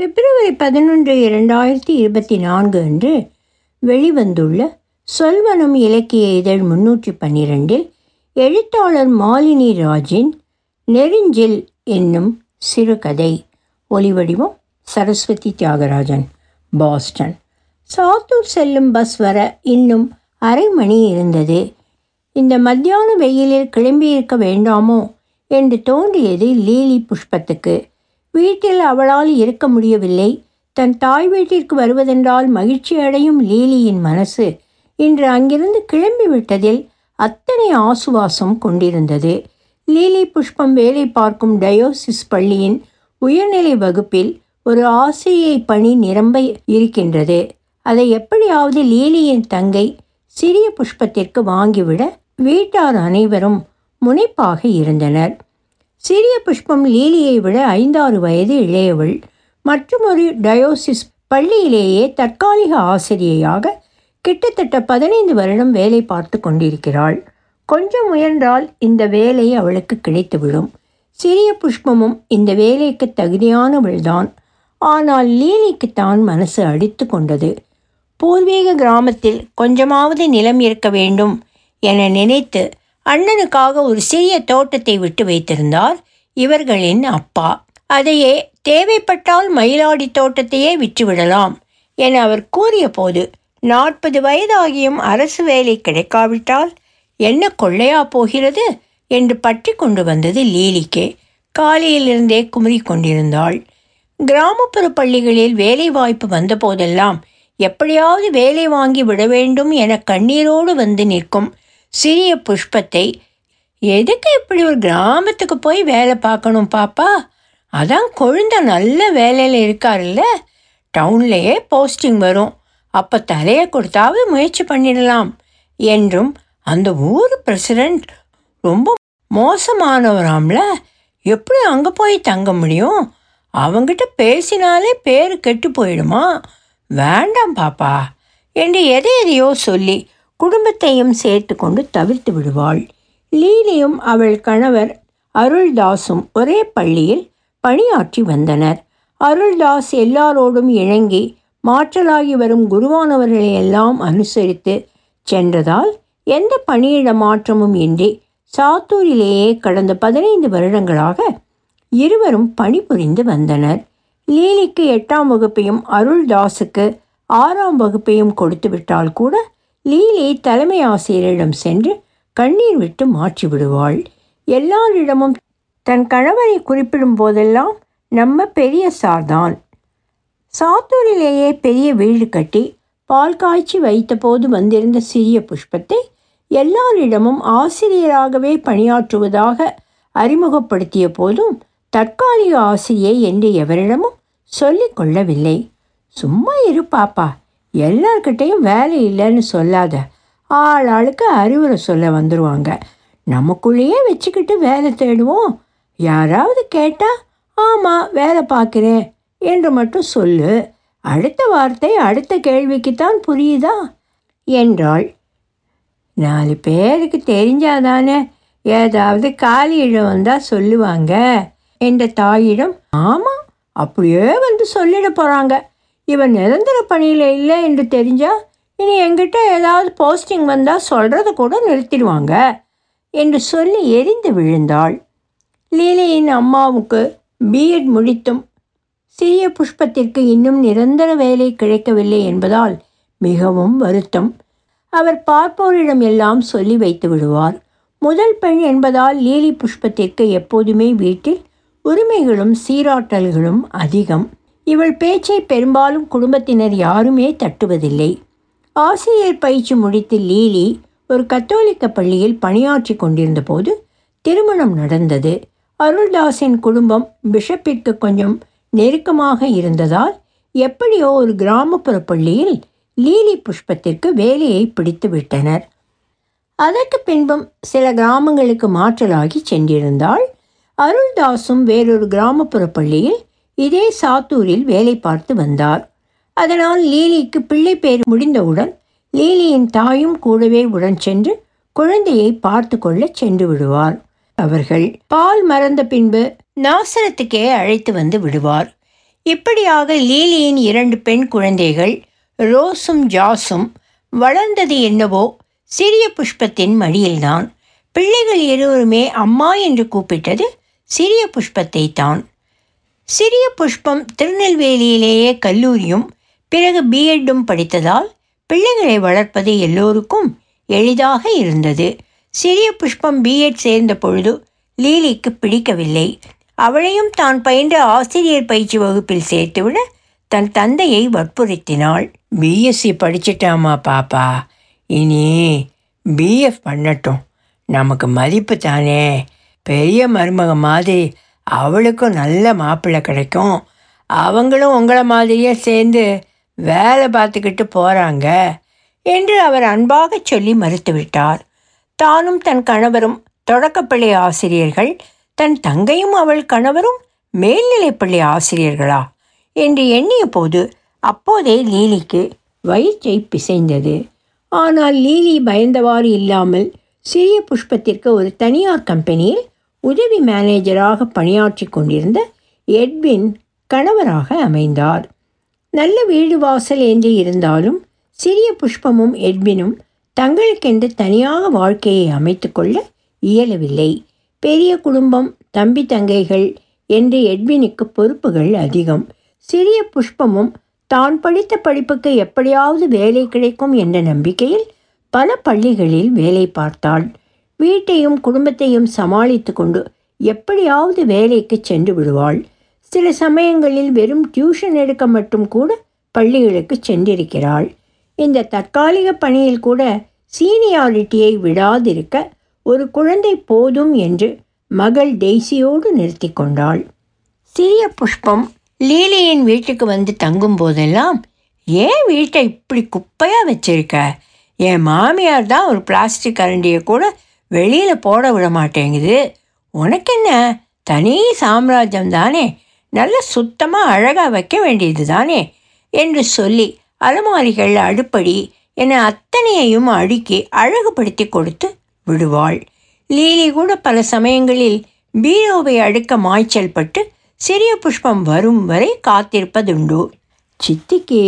பிப்ரவரி பதினொன்று இரண்டாயிரத்தி இருபத்தி நான்கு அன்று வெளிவந்துள்ள சொல்வனம் இலக்கிய இதழ் முன்னூற்றி பன்னிரெண்டில் எழுத்தாளர் மாலினி ராஜின் நெருஞ்சில் என்னும் சிறுகதை. ஒலிவடிவம் சரஸ்வதி தியாகராஜன் பாஸ்டன். சாத்தூர் செல்லும் பஸ் வர இன்னும் அரை மணி இருந்தது. இந்த மத்தியான வெயிலில் கிளம்பியிருக்க வேண்டாமோ என்று தோன்றியது லீலி புஷ்பத்துக்கு. வீட்டில் அவளால் இருக்க முடியவில்லை. தன் தாய் வீட்டிற்கு வருவதென்றால் மகிழ்ச்சி அடையும் லீலியின் மனசு இன்று அங்கிருந்து கிளம்பிவிட்டதில் அத்தனை ஆசுவாசம் கொண்டிருந்தது. லீலி புஷ்பம் வேலை பார்க்கும் டயோசிஸ் பள்ளியின் உயர்நிலை வகுப்பில் ஒரு ஆசிரியை பணி நிரம்ப இருக்கின்றது. அதை எப்படியாவது லீலியின் தங்கை சிறிய புஷ்பத்திற்கு வாங்கிவிட வீட்டார் அனைவரும் முனைப்பாக இருந்தனர். சிறிய புஷ்பம் லீலியை விட ஐந்தாறு வயது இளையவள் மற்றொரு டயோசிஸ் பள்ளியிலேயே தற்காலிக ஆசிரியையாக கிட்டத்தட்ட பதினைந்து வருடம் வேலை பார்த்து கொண்டிருக்கிறாள். கொஞ்சம் முயன்றால் இந்த வேலை அவளுக்கு கிடைத்துவிடும். சிறிய புஷ்பமும் இந்த வேலைக்கு தகுதியானவள்தான். ஆனால் லீலிக்கு தான் மனசு அடித்து கொண்டது. பூர்வீக கிராமத்தில் கொஞ்சமாவது நிலம் இருக்க வேண்டும் என நினைத்து அண்ணனுக்காக ஒரு சிறிய தோட்டத்தை விட்டு வைத்திருந்தார். இவர்களின் அப்பா? அதையே தேவைப்பட்டால் மயிலாடி தோட்டத்தையே விற்றுவிடலாம் என அவர் கூறிய போது நாற்பது வயதாகியும் அரசு வேலை கிடைக்காவிட்டால் என்ன கொள்ளையா போகிறது? என்று பற்றி கொண்டு வந்தது லீலிக்கே. காலையிலிருந்தே குமரி கொண்டிருந்தாள். கிராமப்புற பள்ளிகளில் வேலை வாய்ப்பு வந்த போதெல்லாம் எப்படியாவது வேலை வாங்கி விட வேண்டும் என கண்ணீரோடு வந்து நிற்கும் சிறிய புஷ்பத்தை எதுக்கு இப்படி ஒரு கிராமத்துக்கு போய் வேலை பார்க்கணும் பாப்பா? அதான் கொழுந்த நல்ல வேலையில் இருக்காருல்ல. டவுன்லேயே போஸ்டிங் வரும். அப்போ தலையை கொடுத்தாவது முயற்சி பண்ணிடலாம் என்றும் அந்த ஊர் பிரசிடெண்ட் ரொம்ப மோசமானவராம்ல. எப்படி அங்கே போய் தங்க முடியும்? அவங்கிட்ட பேசினாலே பேர் கெட்டு போயிடுமா? வேண்டாம் பாப்பா என்று எதை எதையோ சொல்லி குடும்பத்தையும் சேர்த்து கொண்டு தவிர்த்து விடுவாள். லீலியும் அவள் கணவர் அருள்தாஸும் ஒரே பள்ளியில் பணியாற்றி வந்தனர். அருள்தாஸ் எல்லாரோடும் இணங்கி மாற்றலாகி வரும் குருவானவர்களை எல்லாம் அனுசரித்து சென்றதால் எந்த பணியிட மாற்றமும் இன்றி சாத்தூரிலேயே கடந்த பதினைந்து வருடங்களாக இருவரும் பணிபுரிந்து வந்தனர். லீலிக்கு எட்டாம் வகுப்பையும் அருள்தாஸுக்கு ஆறாம் வகுப்பையும் கொடுத்து விட்டால் கூட லீலி தலைமை ஆசிரியரிடம் சென்று கண்ணீர் விட்டு மாற்றி விடுவாள். எல்லாரிடமும் தன் கணவரை குறிப்பிடும் போதெல்லாம் நம்ம பெரிய சார்தான் சாத்தூரிலேயே பெரிய வீடு கட்டி பால் காய்ச்சி வைத்தபோது வந்திருந்த சிறிய புஷ்பத்தை எல்லாரிடமும் ஆசிரியராகவே பணியாற்றுவதாக அறிமுகப்படுத்திய போதும் தற்காலிக ஆசிரியை என்று எவரிடமும் சொல்லிக் கொள்ளவில்லை. சும்மா இரு பாப்பா எல்லார்கிட்டையும் வேலை இல்லைன்னு சொல்லாத. ஆள் ஆளுக்கு அறிவுரை சொல்ல வந்துடுவாங்க நமக்குள்ளேயே வச்சுக்கிட்டு வேலை தேடுவோம். யாராவது கேட்டால் ஆமாம் வேலை பார்க்குறேன். என்று மட்டும் சொல்லு. அடுத்த வார்த்தை அடுத்த கேள்விக்குத்தான் புரியுதா? என்றாள். நாலு பேருக்கு தெரிஞ்சாதானே ஏதாவது காலியிடம் வந்தால் சொல்லுவாங்க. என்ற தாயிடம் ஆமாம் அப்படியே வந்து சொல்லிட போகிறாங்க இவன் நிரந்தர பணியில் இல்லை என்று தெரிஞ்சா இனி எங்கிட்ட ஏதாவது போஸ்டிங் வந்தால் சொல்கிறத கூட நிறுத்திடுவாங்க என்று சொல்லி எரிந்து விழுந்தாள். லீலையின் அம்மாவுக்கு பிஎட் முடித்தும் சிறிய புஷ்பத்திற்கு இன்னும் நிரந்தர வேலை கிடைக்கவில்லை என்பதால் மிகவும் வருத்தம். அவர் பார்ப்போரிடம் எல்லாம் சொல்லி வைத்து விடுவார். முதல் பெண் என்பதால் லீலி புஷ்பத்திற்கு எப்போதுமே வீட்டில் உரிமைகளும் சீராட்டல்களும் அதிகம். இவள் பேச்சை பெரும்பாலும் குடும்பத்தினர் யாருமே தட்டுவதில்லை. ஆசிரியர் பயிற்சி முடித்து லீலி ஒரு கத்தோலிக்க பள்ளியில் பணியாற்றி கொண்டிருந்த போது திருமணம் நடந்தது. அருள்தாஸின் குடும்பம் பிஷப்பிற்கு கொஞ்சம் நெருக்கமாக இருந்ததால் எப்படியோ ஒரு கிராமப்புற பள்ளியில் லீலி புஷ்பத்திற்கு வேலையை பிடித்து விட்டனர். அதற்கு பின்பும் சில கிராமங்களுக்கு மாற்றலாகி சென்றிருந்தாள். அருள்தாஸும் வேறொரு கிராமப்புற பள்ளியில் இதே சாத்தூரில் வேலை பார்த்து வந்தார். அதனால் லீலிக்கு பிள்ளை பேர் முடிந்தவுடன் லீலியின் தாயும் கூடவே உடன் சென்று குழந்தையை பார்த்து கொள்ள சென்று விடுவார். அவர்கள் பால் மறந்த பின்பு நாசரத்துக்கே அழைத்து வந்து விடுவார். இப்படியாக லீலியின் இரண்டு பெண் குழந்தைகள் ரோஸும் ஜாஸும் வளர்ந்தது என்னவோ சிறிய புஷ்பத்தின் மடியில்தான். பிள்ளைகள் இருவருமே அம்மா என்று கூப்பிட்டது சிறிய புஷ்பத்தை தான் சிறிய புஷ்பம் திருநெல்வேலியிலேயே கல்லூரியும் பிறகு பிஎட்டும் படித்ததால் பிள்ளைகளை வளர்ப்பது எல்லோருக்கும் எளிதாக இருந்தது. சிறிய புஷ்பம் பிஎட் சேர்ந்த பொழுது லீலிக்கு பிடிக்கவில்லை. அவளையும் தான் பயின்ற ஆசிரியர் பயிற்சி வகுப்பில் சேர்த்துவிட தன் தந்தையை வற்புறுத்தினாள். பிஎஸ்சி படிச்சிட்டாமா பாப்பா? இனி பிஎஃப் பண்ணட்டும். நமக்கு மதிப்பு தானே. பெரிய மருமக மாதிரி அவளுக்கும் நல்ல மாப்பிள்ளை கிடைக்கும். அவங்களும் உங்களை மாதிரியே சேர்ந்து வேலை பார்த்துக்கிட்டு போகிறாங்க என்று அவர் அன்பாக சொல்லி மறுத்துவிட்டார். தானும் தன் கணவரும் தொடக்கப்பள்ளி ஆசிரியர்கள் தன் தங்கையும் அவள் கணவரும் மேல்நிலைப்பள்ளி ஆசிரியர்களா என்று எண்ணிய போது அப்போதே லீலிக்கு வயிற்றை பிசைந்தது. ஆனால் லீலி பயந்தவாறு இல்லாமல் சிறிய புஷ்பத்திற்கு ஒரு தனியார் கம்பெனியில் உதவி மேனேஜராக பணியாற்றி கொண்டிருந்த எட்வின் கணவராக அமைந்தார். நல்ல வீடு வாசல் என்று இருந்தாலும் சிறிய புஷ்பமும் எட்வினும் தங்களுக்கென்று தனியாக வாழ்க்கையை அமைத்துக்கொள்ள இயலவில்லை. பெரிய குடும்பம் தம்பி தங்கைகள் என்று எட்வினுக்கு பொறுப்புகள் அதிகம். சிறிய புஷ்பமும் தான் படித்த படிப்புக்கு எப்படியாவது வேலை கிடைக்கும் என்ற நம்பிக்கையில் பல பள்ளிகளில் வேலை பார்த்தாள். வீட்டையும் குடும்பத்தையும் சமாளித்து கொண்டு எப்படியாவது வேலைக்கு சென்று விடுவாள். சில சமயங்களில் வெறும் டியூஷன் எடுக்க மட்டும் கூட பள்ளிகளுக்கு சென்றிருக்கிறாள். இந்த தற்காலிக பணியில் கூட சீனியாரிட்டியை விடாதிருக்க ஒரு குழந்தை போதும் என்று மகள் டெய்ஸியோடு நிறுத்தி கொண்டாள். சிறிய புஷ்பம் லீலியின் வீட்டுக்கு வந்து தங்கும் போதெல்லாம் ஏன் வீட்டை இப்படி குப்பையாக வச்சிருக்க? என் மாமியார் தான் ஒரு பிளாஸ்டிக் கரண்டியை கூட வெளியில் போட விட மாட்டேங்குது. உனக்கு என்ன தனி சாம்ராஜ்யம் தானே. நல்ல சுத்தமாக அழகாக வைக்க வேண்டியது தானே என்று சொல்லி அலமாரிகள் அடுப்படி என அத்தனையையும் அடுக்கி அழகுபடுத்தி கொடுத்து விடுவாள். லீலி கூட பல சமயங்களில் பீரோவை அடுக்க மாய்ச்சல் பட்டு சிறிய புஷ்பம் வரும் வரை காத்திருப்பதுண்டு. சித்திக்கு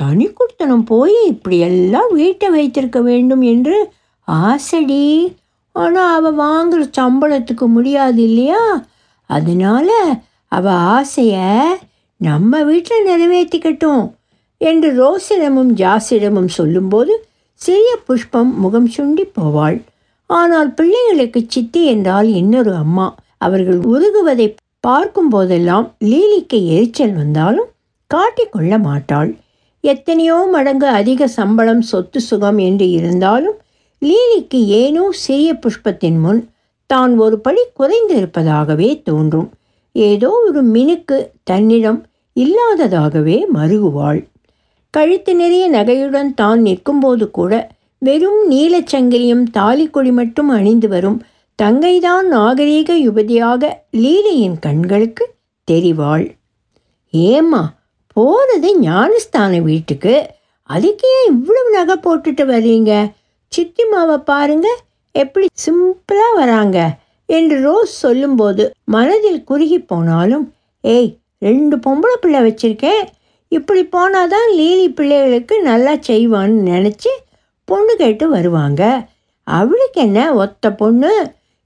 தனி கொடுத்தனம் போய் இப்படியெல்லாம் வீட்டை வைத்திருக்க வேண்டும் என்று ஆசைடி. ஆனால் அவள் வாங்குற சம்பளத்துக்கு முடியாது இல்லையா? அதனால அவள் ஆசையை நம்ம வீட்டில் நிறைவேற்றிக்கட்டும் என்று ரோசிடமும் ஜாசிடமும் சொல்லும்போது சிறிய புஷ்பம் முகம் சுண்டி போவாள். ஆனால் பிள்ளைகளுக்கு சித்தி என்றால் இன்னொரு அம்மா. அவர்கள் உருகுவதை பார்க்கும் போதெல்லாம் லீலிக்கு எரிச்சல் வந்தாலும் காட்டிக்கொள்ள மாட்டாள். எத்தனையோ மடங்கு அதிக சம்பளம் சொத்து சுகம் என்று இருந்தாலும் லீலிக்கு ஏனோ சிறிய புஷ்பத்தின் முன் தான் ஒரு படி குறைந்து இருப்பதாகவே தோன்றும். ஏதோ ஒரு மினுக்கு தன்னிடம் இல்லாததாகவே மருகுவாள். கழுத்து நிறைய நகையுடன் தான் நிற்கும்போது கூட வெறும் நீலச்சங்கிலியும் தாலிக்கொடி மட்டும் அணிந்து வரும் தங்கைதான் நாகரீக யுவதியாக லீலையின் கண்களுக்கு தெரிவாள். ஏம்மா போகிறது ஞானஸ்தான வீட்டுக்கு? அதுக்கே இவ்வளவு நகை போட்டுட்டு வர்றீங்க? சித்திமாவை பாருங்க எப்படி சிம்பிளாக வராங்க என்று ரோஸ் சொல்லும்போது மனதில் குறுகி போனாலும் ஏய் ரெண்டு பொம்பளை பிள்ளை வச்சுருக்கேன். இப்படி போனாதான் லீலி பிள்ளைகளுக்கு நல்லா செய்வான்னு நினச்சி பொண்ணு கேட்டு வருவாங்க. அவளுக்கு என்ன ஒத்த பொண்ணு?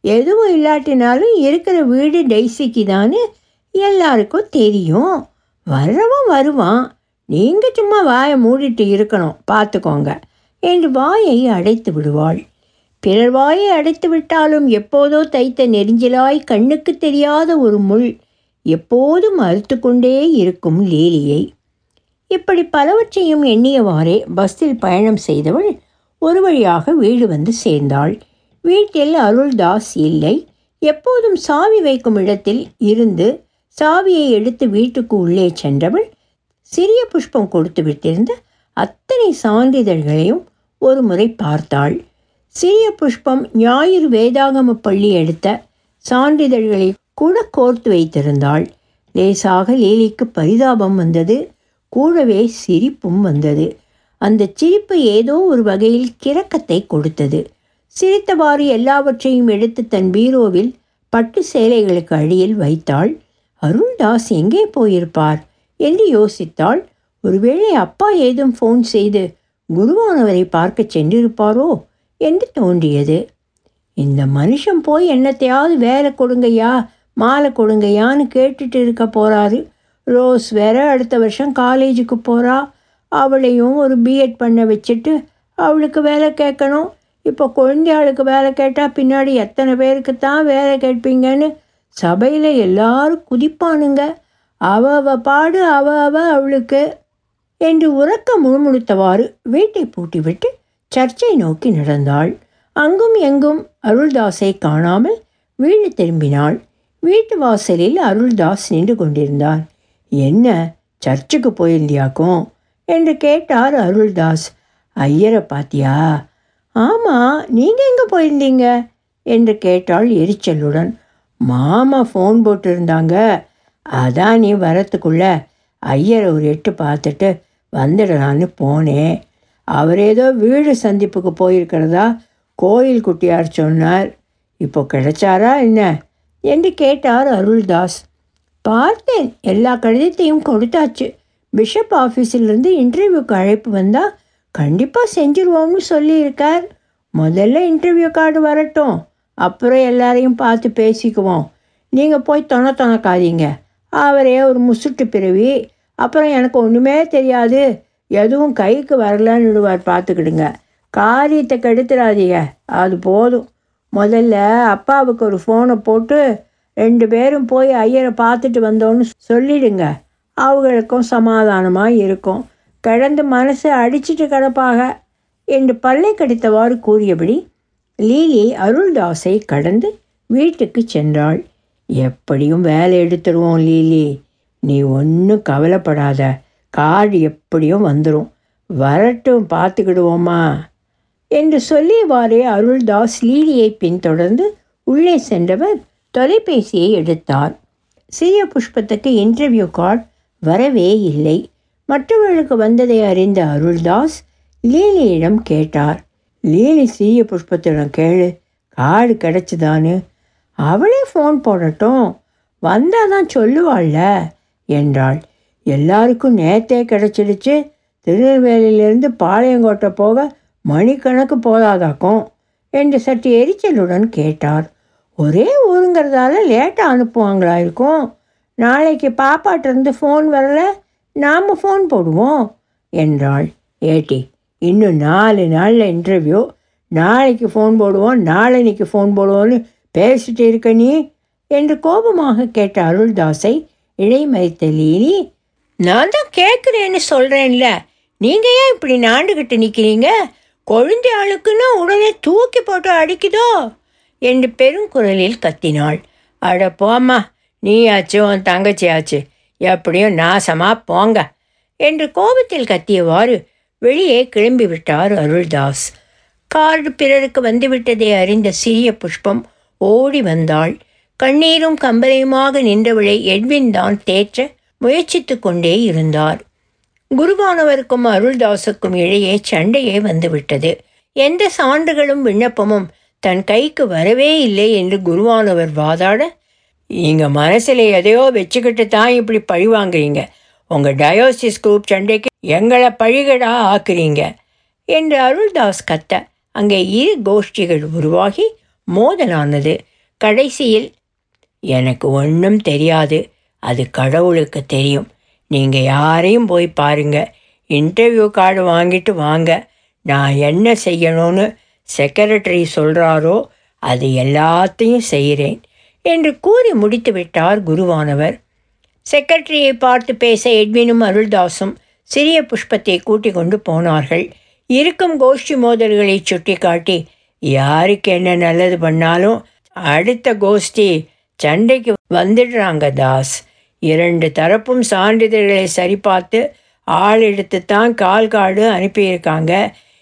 எதுவும் இல்லாட்டினாலும் இருக்கிற வீடு டைசிக்கு தானே எல்லாருக்கும் தெரியும். வரவும் வருவான். நீங்கள் சும்மா வாயை மூடிட்டு இருக்கணும். பார்த்துக்கோங்க என்று வாயை அடைத்து விடுவாள். பிறர் வாயை அடைத்து விட்டாலும் எப்போதோ தைத்த நெறிஞ்சிலாய் கண்ணுக்கு தெரியாத ஒரு முள் எப்போதும் அறுத்து கொண்டே இருக்கும் லீலியை. இப்படி பலவற்றையும் எண்ணியவாறே பஸ்ஸில் பயணம் செய்தவள் ஒரு வழியாக வீடு வந்து சேர்ந்தாள். வீட்டில் அருள்தாஸ் இல்லை. எப்போதும் சாவி வைக்கும் இடத்தில் இருந்து சாவியை எடுத்து வீட்டுக்கு உள்ளே சென்றவள் சிறிய புஷ்பம் கொடுத்து விட்டிருந்த அத்தனை சான்றிதழ்களையும் ஒரு முறை பார்த்தாள். சிறிய புஷ்பம் ஞாயிறு வேதாகம பள்ளி எடுத்த சான்றிதழ்களை கூட கோர்த்து வைத்திருந்தாள். லேசாக லீலிக்கு பரிதாபம் வந்தது. கூடவே சிரிப்பும் வந்தது. அந்த சிரிப்பு ஏதோ ஒரு வகையில் கிறக்கத்தை கொடுத்தது. சிரித்தவாறு எல்லாவற்றையும் எடுத்து தன் பீரோவில் பட்டு சேலைகளுக்கு அடியில் வைத்தாள். அருள்தாஸ் எங்கே போயிருப்பார்? என்று யோசித்தாள். ஒருவேளை அப்பா ஏதும் ஃபோன் செய்து குருவானவரை பார்க்க சென்றிருப்பாரோ என்று தோன்றியது. இந்த மனுஷன் போய் என்னத்தையாவது வேலை கொடுங்கய்யா மாலை கொடுங்கய்யான்னு கேட்டுட்டு இருக்க போறாரு. ரோஸ் வேற அடுத்த வருஷம் காலேஜுக்கு போகிறா அவளையும் ஒரு பிஎட் பண்ண வச்சுட்டு அவளுக்கு வேலை கேட்கணும். இப்போ குழந்தையாளுக்கு வேலை கேட்டால் பின்னாடி எத்தனை பேருக்கு தான் வேலை கேட்பீங்கன்னு சபையில் எல்லாரும் குதிப்பானுங்க. அவ அவ பாடு அவ அவ அவளுக்கு. என்று உறக்க முழுமுழுத்தவாறு வீட்டை பூட்டிவிட்டு சர்ச்சை நோக்கி நடந்தாள். அங்கும் எங்கும் அருள்தாஸை காணாமல் வீடு திரும்பினாள். வீட்டு வாசலில் அருள்தாஸ் நின்று கொண்டிருந்தார் என்ன சர்ச்சுக்கு போயிருந்தியாக்கும்? என்று கேட்டார் அருள்தாஸ். ஐயரை பாத்தியா? ஆமாம் நீங்கள் எங்கே போயிருந்தீங்க? என்று கேட்டாள் எரிச்சலுடன். மாமா ஃபோன் போட்டிருந்தாங்க. அதான் நீ வரத்துக்குள்ள ஐயரை ஒரு எட்டு பார்த்துட்டு வந்துடலான்னு போனேன். அவர் ஏதோ வீடு சந்திப்புக்கு போயிருக்கிறதா கோயில் குட்டியார் சொன்னார். இப்போ கிடைச்சாரா என்ன? என்று கேட்டார் அருள்தாஸ். பார்த்தேன். எல்லா கடிதத்தையும் கொடுத்தாச்சு. பிஷப் ஆஃபீஸிலிருந்து இன்டர்வியூக்கு அழைப்பு வந்தால் கண்டிப்பாக செஞ்சுருவோம்னு சொல்லியிருக்கார். முதல்ல இன்டர்வியூ கார்டு வரட்டும். அப்புறம் எல்லாரையும் பார்த்து பேசிக்குவோம். நீங்கள் போய் தொண தொணக்காதீங்க. அவரே ஒரு முசுட்டு பிறவி அப்புறம் எனக்கு ஒன்றுமே தெரியாது. எதுவும் கைக்கு வரலன்னு விடுவார் பார்த்துக்கிடுங்க. காரியத்தை கெடுத்துடாதீங்க அது போதும். முதல்ல அப்பாவுக்கு ஒரு ஃபோனை போட்டு ரெண்டு பேரும் போய் ஐயரை பார்த்துட்டு வந்தோன்னு சொல்லிடுங்க. அவங்களுக்கும் சமாதானமாக இருக்கும். கிடந்து மனசை அடிச்சிட்டு கிடப்பாக. என்று பல்லை கடித்தவாறு கூறியபடி லீலி அருள்தாஸை கடந்து வீட்டுக்கு சென்றாள். எப்படியும் வேலை எடுத்துருவோம் லீலி. நீ ஒன்றும் கவலைப்படாத. கார்டு எப்படியும் வந்துடும் வரட்டும் பார்த்துக்கிடுவோமா? என்று சொல்லியவாறே அருள்தாஸ் லீலியை பின்தொடர்ந்து உள்ளே சென்றவர் தொலைபேசியை எடுத்தார். சிறிய புஷ்பத்துக்கு இன்டர்வியூ கார்டு வரவே இல்லை. மற்றவர்களுக்கு வந்ததை அறிந்த அருள்தாஸ் லீலியிடம் கேட்டார். லீலி சிறிய புஷ்பத்திடம் கேளு. கார்டு கிடச்சிதானு அவளே ஃபோன் போடட்டும். வந்தால் தான் சொல்லுவாள்ல. என்றாள். எல்லாருக்கும் நேத்தே கிடச்சிடுச்சு. திருநெல்வேலியிலிருந்து பாளையங்கோட்டை போக மணிக்கணக்கு போதாதாக்கும் என்று சற்று எரிச்சலுடன் கேட்டார். ஒரே ஊருங்கிறதால லேட்டாக அனுப்புவாங்களா இருக்கும் நாளைக்கு பாப்பாட்டிருந்து ஃபோன் வரல நாம் ஃபோன் போடுவோம் என்றாள். ஏட்டி இன்னும் நாலு நாளில் இன்டர்வியூ நாளைக்கு ஃபோன் போடுவோம் நாளன்னைக்கு ஃபோன் போடுவோன்னு பேசிட்டு இருக்க நீ? என்று கோபமாக கேட்ட அருள்தாஸை இழைமறித்த லீலி நான் தான் கேட்குறேன்னு சொல்கிறேன்ல நீங்கள் ஏன் இப்படி நாண்டுக்கிட்டு நிற்கிறீங்க கொழுந்தை ஆளுக்குன்னா உடனே தூக்கி போட்டு அடிக்குதோ? என்று பெருங்குரலில் கத்தினாள். அட போம்மா நீயாச்சு உன் தங்கச்சியாச்சு. எப்படியும் நாசமாக போங்க என்று கோபத்தில் கத்தியவாறு வெளியே கிளம்பி விட்டார் அருள்தாஸ். கார்டு பிறருக்கு வந்துவிட்டதை அறிந்த சிறிய புஷ்பம் ஓடி வந்தாள். கண்ணீரும் கம்பலையுமாக நின்றவளை எட்வின் தான் தேற்ற முயற்சித்து கொண்டே இருந்தார். குருவானவருக்கும் அருள்தாஸுக்கும் இடையே சண்டையே வந்துவிட்டது. எந்த சான்றுகளும் விண்ணப்பமும் தன் கைக்கு வரவே இல்லை என்று குருவானவர் வாதாட இங்கே மனசில் எதையோ வச்சுக்கிட்டு தான் இப்படி பழி வாங்குறீங்க. உங்கள் டயோசிஸ் குரூப் சண்டைக்கு எங்களை பழிகடா ஆக்குறீங்க என்று அருள்தாஸ் கத்த அங்கே இரு கோஷ்டிகள் உருவாகி மோதலானது. கடைசியில் எனக்கு ஒன்றும் தெரியாது. அது கடவுளுக்கு தெரியும். நீங்கள் யாரையும் போய் பாருங்க. இன்டர்வியூ கார்டு வாங்கிட்டு வாங்க. நான் என்ன செய்யணும்னு செக்ரட்டரி சொல்கிறாரோ அது எல்லாத்தையும் செய்கிறேன் என்று கூறி முடித்து விட்டார் குருவானவர். செக்ரட்டரியை பார்த்து பேச எட்வினும் அருள்தாஸும் சிறிய புஷ்பத்தை கூட்டிக் கொண்டு போனார்கள். இருக்கும் கோஷ்டி மோதல்களை சுட்டிக்காட்டி யாருக்கு என்ன நல்லது பண்ணாலும் அடுத்த கோஷ்டி சண்டைக்கு வந்துடுறாங்க தாஸ். இரண்டு தரப்பும் சான்றிதழ்களை சரிபார்த்து ஆள் எடுத்து தான் கால் கார்டு அனுப்பியிருக்காங்க.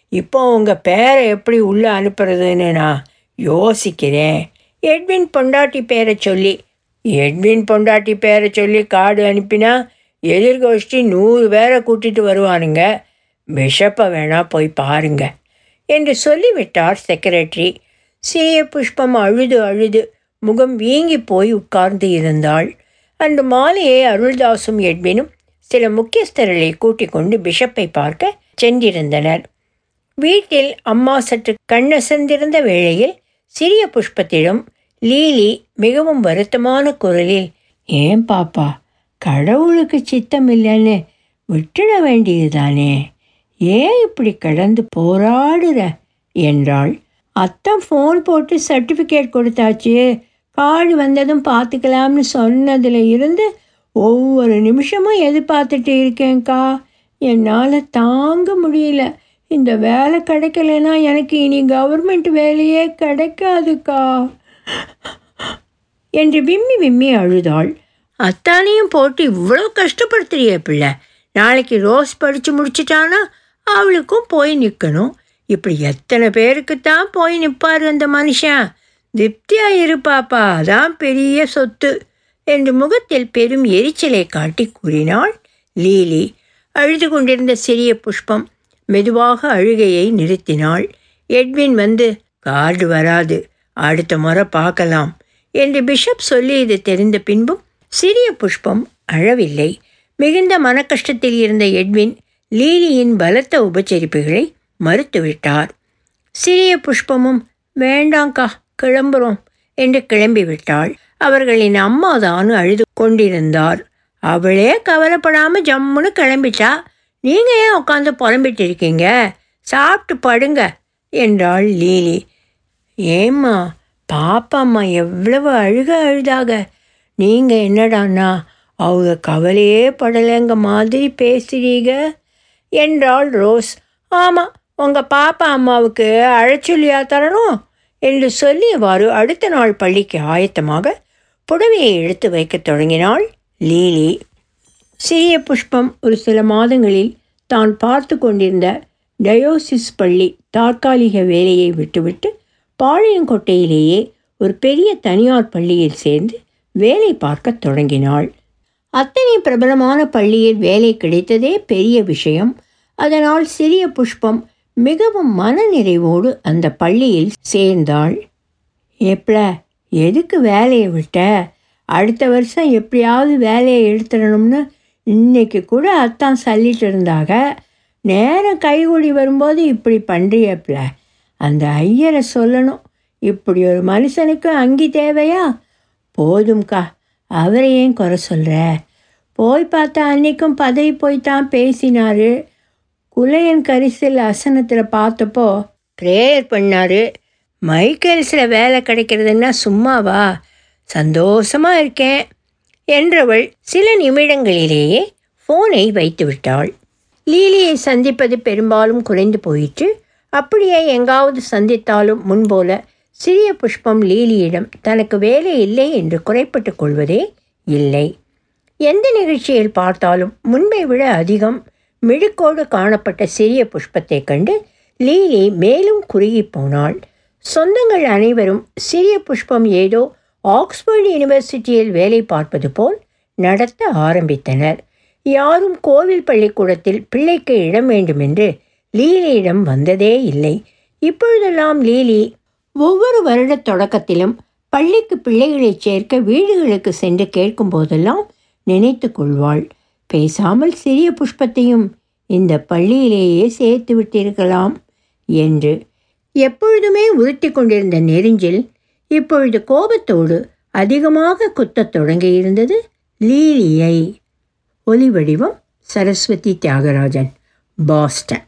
இப்போ உங்கள் பேரை எப்படி உள்ளே அனுப்புறதுன்னு நான் யோசிக்கிறேன். எட்வின் பொண்டாட்டி பேரை சொல்லி எட்வின் பொண்டாட்டி பேரை சொல்லி கார்டு அனுப்பினா எதிர்கோஷ்டி நூறு பேரை கூட்டிட்டு வருவானுங்க. பிஷப்பை வேணா போய் பாருங்க. என்று சொல்லிவிட்டார் செக்ரட்டரி. சிறிய புஷ்பம் அழுது அழுது முகம் வீங்கி போய் உட்கார்ந்து இருந்தாள். அன்று மாலையே அருள்தாசும் எட்வினும் சில முக்கியஸ்தர்களை கூட்டிக் கொண்டு பிஷப்பை பார்க்க சென்றிருந்தனர். வீட்டில் அம்மா சற்று கண்ணசந்திருந்த வேளையில் சிறிய புஷ்பத்திடம் லீலி மிகவும் வருத்தமான குரலில் ஏன் பாப்பா கடவுளுக்கு சித்தம் இல்லைன்னு விட்டுட வேண்டியதுதானே? ஏன் இப்படி கடந்து போராடுற? என்றாள். அத்தான் ஃபோன் போட்டு சர்டிஃபிகேட் கொடுத்தாச்சு கால் வந்ததும் பார்த்துக்கலாம்னு சொன்னதில் இருந்து ஒவ்வொரு நிமிஷமும் எதிர்பார்த்துட்டு இருக்கேன்க்கா. என்னால் தாங்க முடியல. இந்த வேலை கிடைக்கலன்னா எனக்கு இனி கவர்மெண்ட் வேலையே கிடைக்காதுக்கா. என்று விம்மி விம்மி அழுதாள். அத்தானையும் போட்டு இவ்வளோ கஷ்டப்படுத்துறிய பிள்ளை. நாளைக்கு ரோஸ் படித்து முடிச்சிட்டானா? அவளுக்கும் போய் நிற்கணும் இப்படி எத்தனை பேருக்கு தான் போய் நிற்பார் அந்த மனுஷன்? திருப்தியாக இருப்பாப்பா அதான் பெரிய சொத்து என்று முகத்தில் பெரும் எரிச்சலை காட்டி கூறினாள் லீலி. அழுது கொண்டிருந்த சிறிய புஷ்பம் மெதுவாக அழுகையை நிறுத்தினாள். எட்வின் வந்து கார்டு வராது அடுத்த முறை பார்க்கலாம் என்று பிஷப் சொல்லியது தெரிந்த பின்பும் சிறிய புஷ்பம் அழவில்லை. மிகுந்த மனக்கஷ்டத்தில் இருந்த எட்வின் லீலியின் பலத்த உபச்சரிப்புகளை மறுத்துவிட்டார். சிறிய புஷ்பமும் வேண்டாங்க்கா கிளம்புறோம் என்று கிளம்பிவிட்டாள். அவர்களின் அம்மாதான் அழுது கொண்டிருந்தார். அவளே கவலைப்படாமல் ஜம்முன்னு கிளம்பிட்டா நீங்கள் ஏன் உட்காந்து புலம்பிட்டு இருக்கீங்க சாப்பிட்டு படுங்க என்றாள் லீலி. ஏம்மா பாப்பாம்மா எவ்வளவு அழுக அழுதாக. நீங்கள் என்னடாண்ணா அவங்க கவலையே படலைங்க மாதிரி பேசுறீங்க? என்றாள் ரோஸ். ஆமாம் உங்கள் பாப்பா அம்மாவுக்கு அழைச்சொல்லியா தரணும்? என்று சொல்லியவாறு அடுத்த நாள் பள்ளிக்கு ஆயத்தமாக புடவையை எடுத்து வைக்கத் தொடங்கினாள் லீலி. சிறிய புஷ்பம் ஒரு சில மாதங்களில் தான் பார்த்து கொண்டிருந்த டயோசிஸ் பள்ளி தற்காலிக வேலையை விட்டுவிட்டு பாளையங்கோட்டையிலேயே ஒரு பெரிய தனியார் பள்ளியில் சேர்ந்து வேலை பார்க்க தொடங்கினாள். அத்தனை பிரபலமான பள்ளியில் வேலை கிடைத்ததே பெரிய விஷயம். அதனால் சிறிய புஷ்பம் மிகவும் மனநிறைவோடு அந்த பள்ளியில் சேர்ந்தாள். எப்பல எதுக்கு வேலையை விட்ட? அடுத்த வருஷம் எப்படியாவது வேலையை எடுத்துடணும்னு இன்னைக்கு கூட அத்தான் சொல்லிட்டு இருந்தாக. நேரம் கைகூடி வரும்போது இப்படி பண்ணுறியப்ல அந்த ஐயரை சொல்லணும். இப்படி ஒரு மனுஷனுக்கு அங்கி தேவையா? போதும்க்கா அவரை ஏன் குறை சொல்கிற போய் பார்த்தா அன்னைக்கும் பதவி போய்த்தான் பேசினார். குலையன் கரிசல் அசனத்தில் பார்த்தப்போ ப்ரேயர் பண்ணார். மைக்கேல்ஸில் வேலை கிடைக்கிறதுன்னா சும்மாவா? சந்தோஷமாக இருக்கேன் என்றவள் சில நிமிடங்களிலேயே ஃபோனை வைத்து விட்டாள். லீலியை சந்திப்பது பெரும்பாலும் குறைந்து போயிற்று. அப்படியே எங்காவது சந்தித்தாலும் முன்போல சிறிய புஷ்பம் லீலியிடம் தனக்கு வேலை இல்லை என்று குறைப்பட்டு கொள்வதே இல்லை. எந்த நிகழ்ச்சியில் பார்த்தாலும் முன்பை விட அதிகம் மிழுக்கோடு காணப்பட்ட சிறிய புஷ்பத்தை கண்டு லீலி மேலும் குறுகி போனாள். சொந்தங்கள் அனைவரும் சிறிய புஷ்பம் ஏதோ ஆக்ஸ்போர்டு யூனிவர்சிட்டியில் வேலை பார்ப்பது போல் நடத்த ஆரம்பித்தனர். யாரும் கோவில் பள்ளிக்கூடத்தில் பிள்ளைக்கு இடம் வேண்டுமென்று லீலியிடம் வந்ததே இல்லை. இப்பொழுதெல்லாம் லீலி ஒவ்வொரு வருட தொடக்கத்திலும் பள்ளிக்கு பிள்ளைகளை சேர்க்க வீடுகளுக்கு சென்று கேட்கும் போதெல்லாம் நினைத்து கொள்வாள். பேசாமல் சிறிய புஷ்பத்தையும் இந்த பள்ளியிலேயே சேர்த்து விட்டிருக்கலாம் என்று. எப்பொழுதுமே உறுத்தி கொண்டிருந்த நெருஞ்சில் இப்பொழுது கோபத்தோடு அதிகமாக குத்தத் தொடங்கியிருந்தது லீலியை. ஒலி வடிவம் சரஸ்வதி தியாகராஜன் பாஸ்டன்.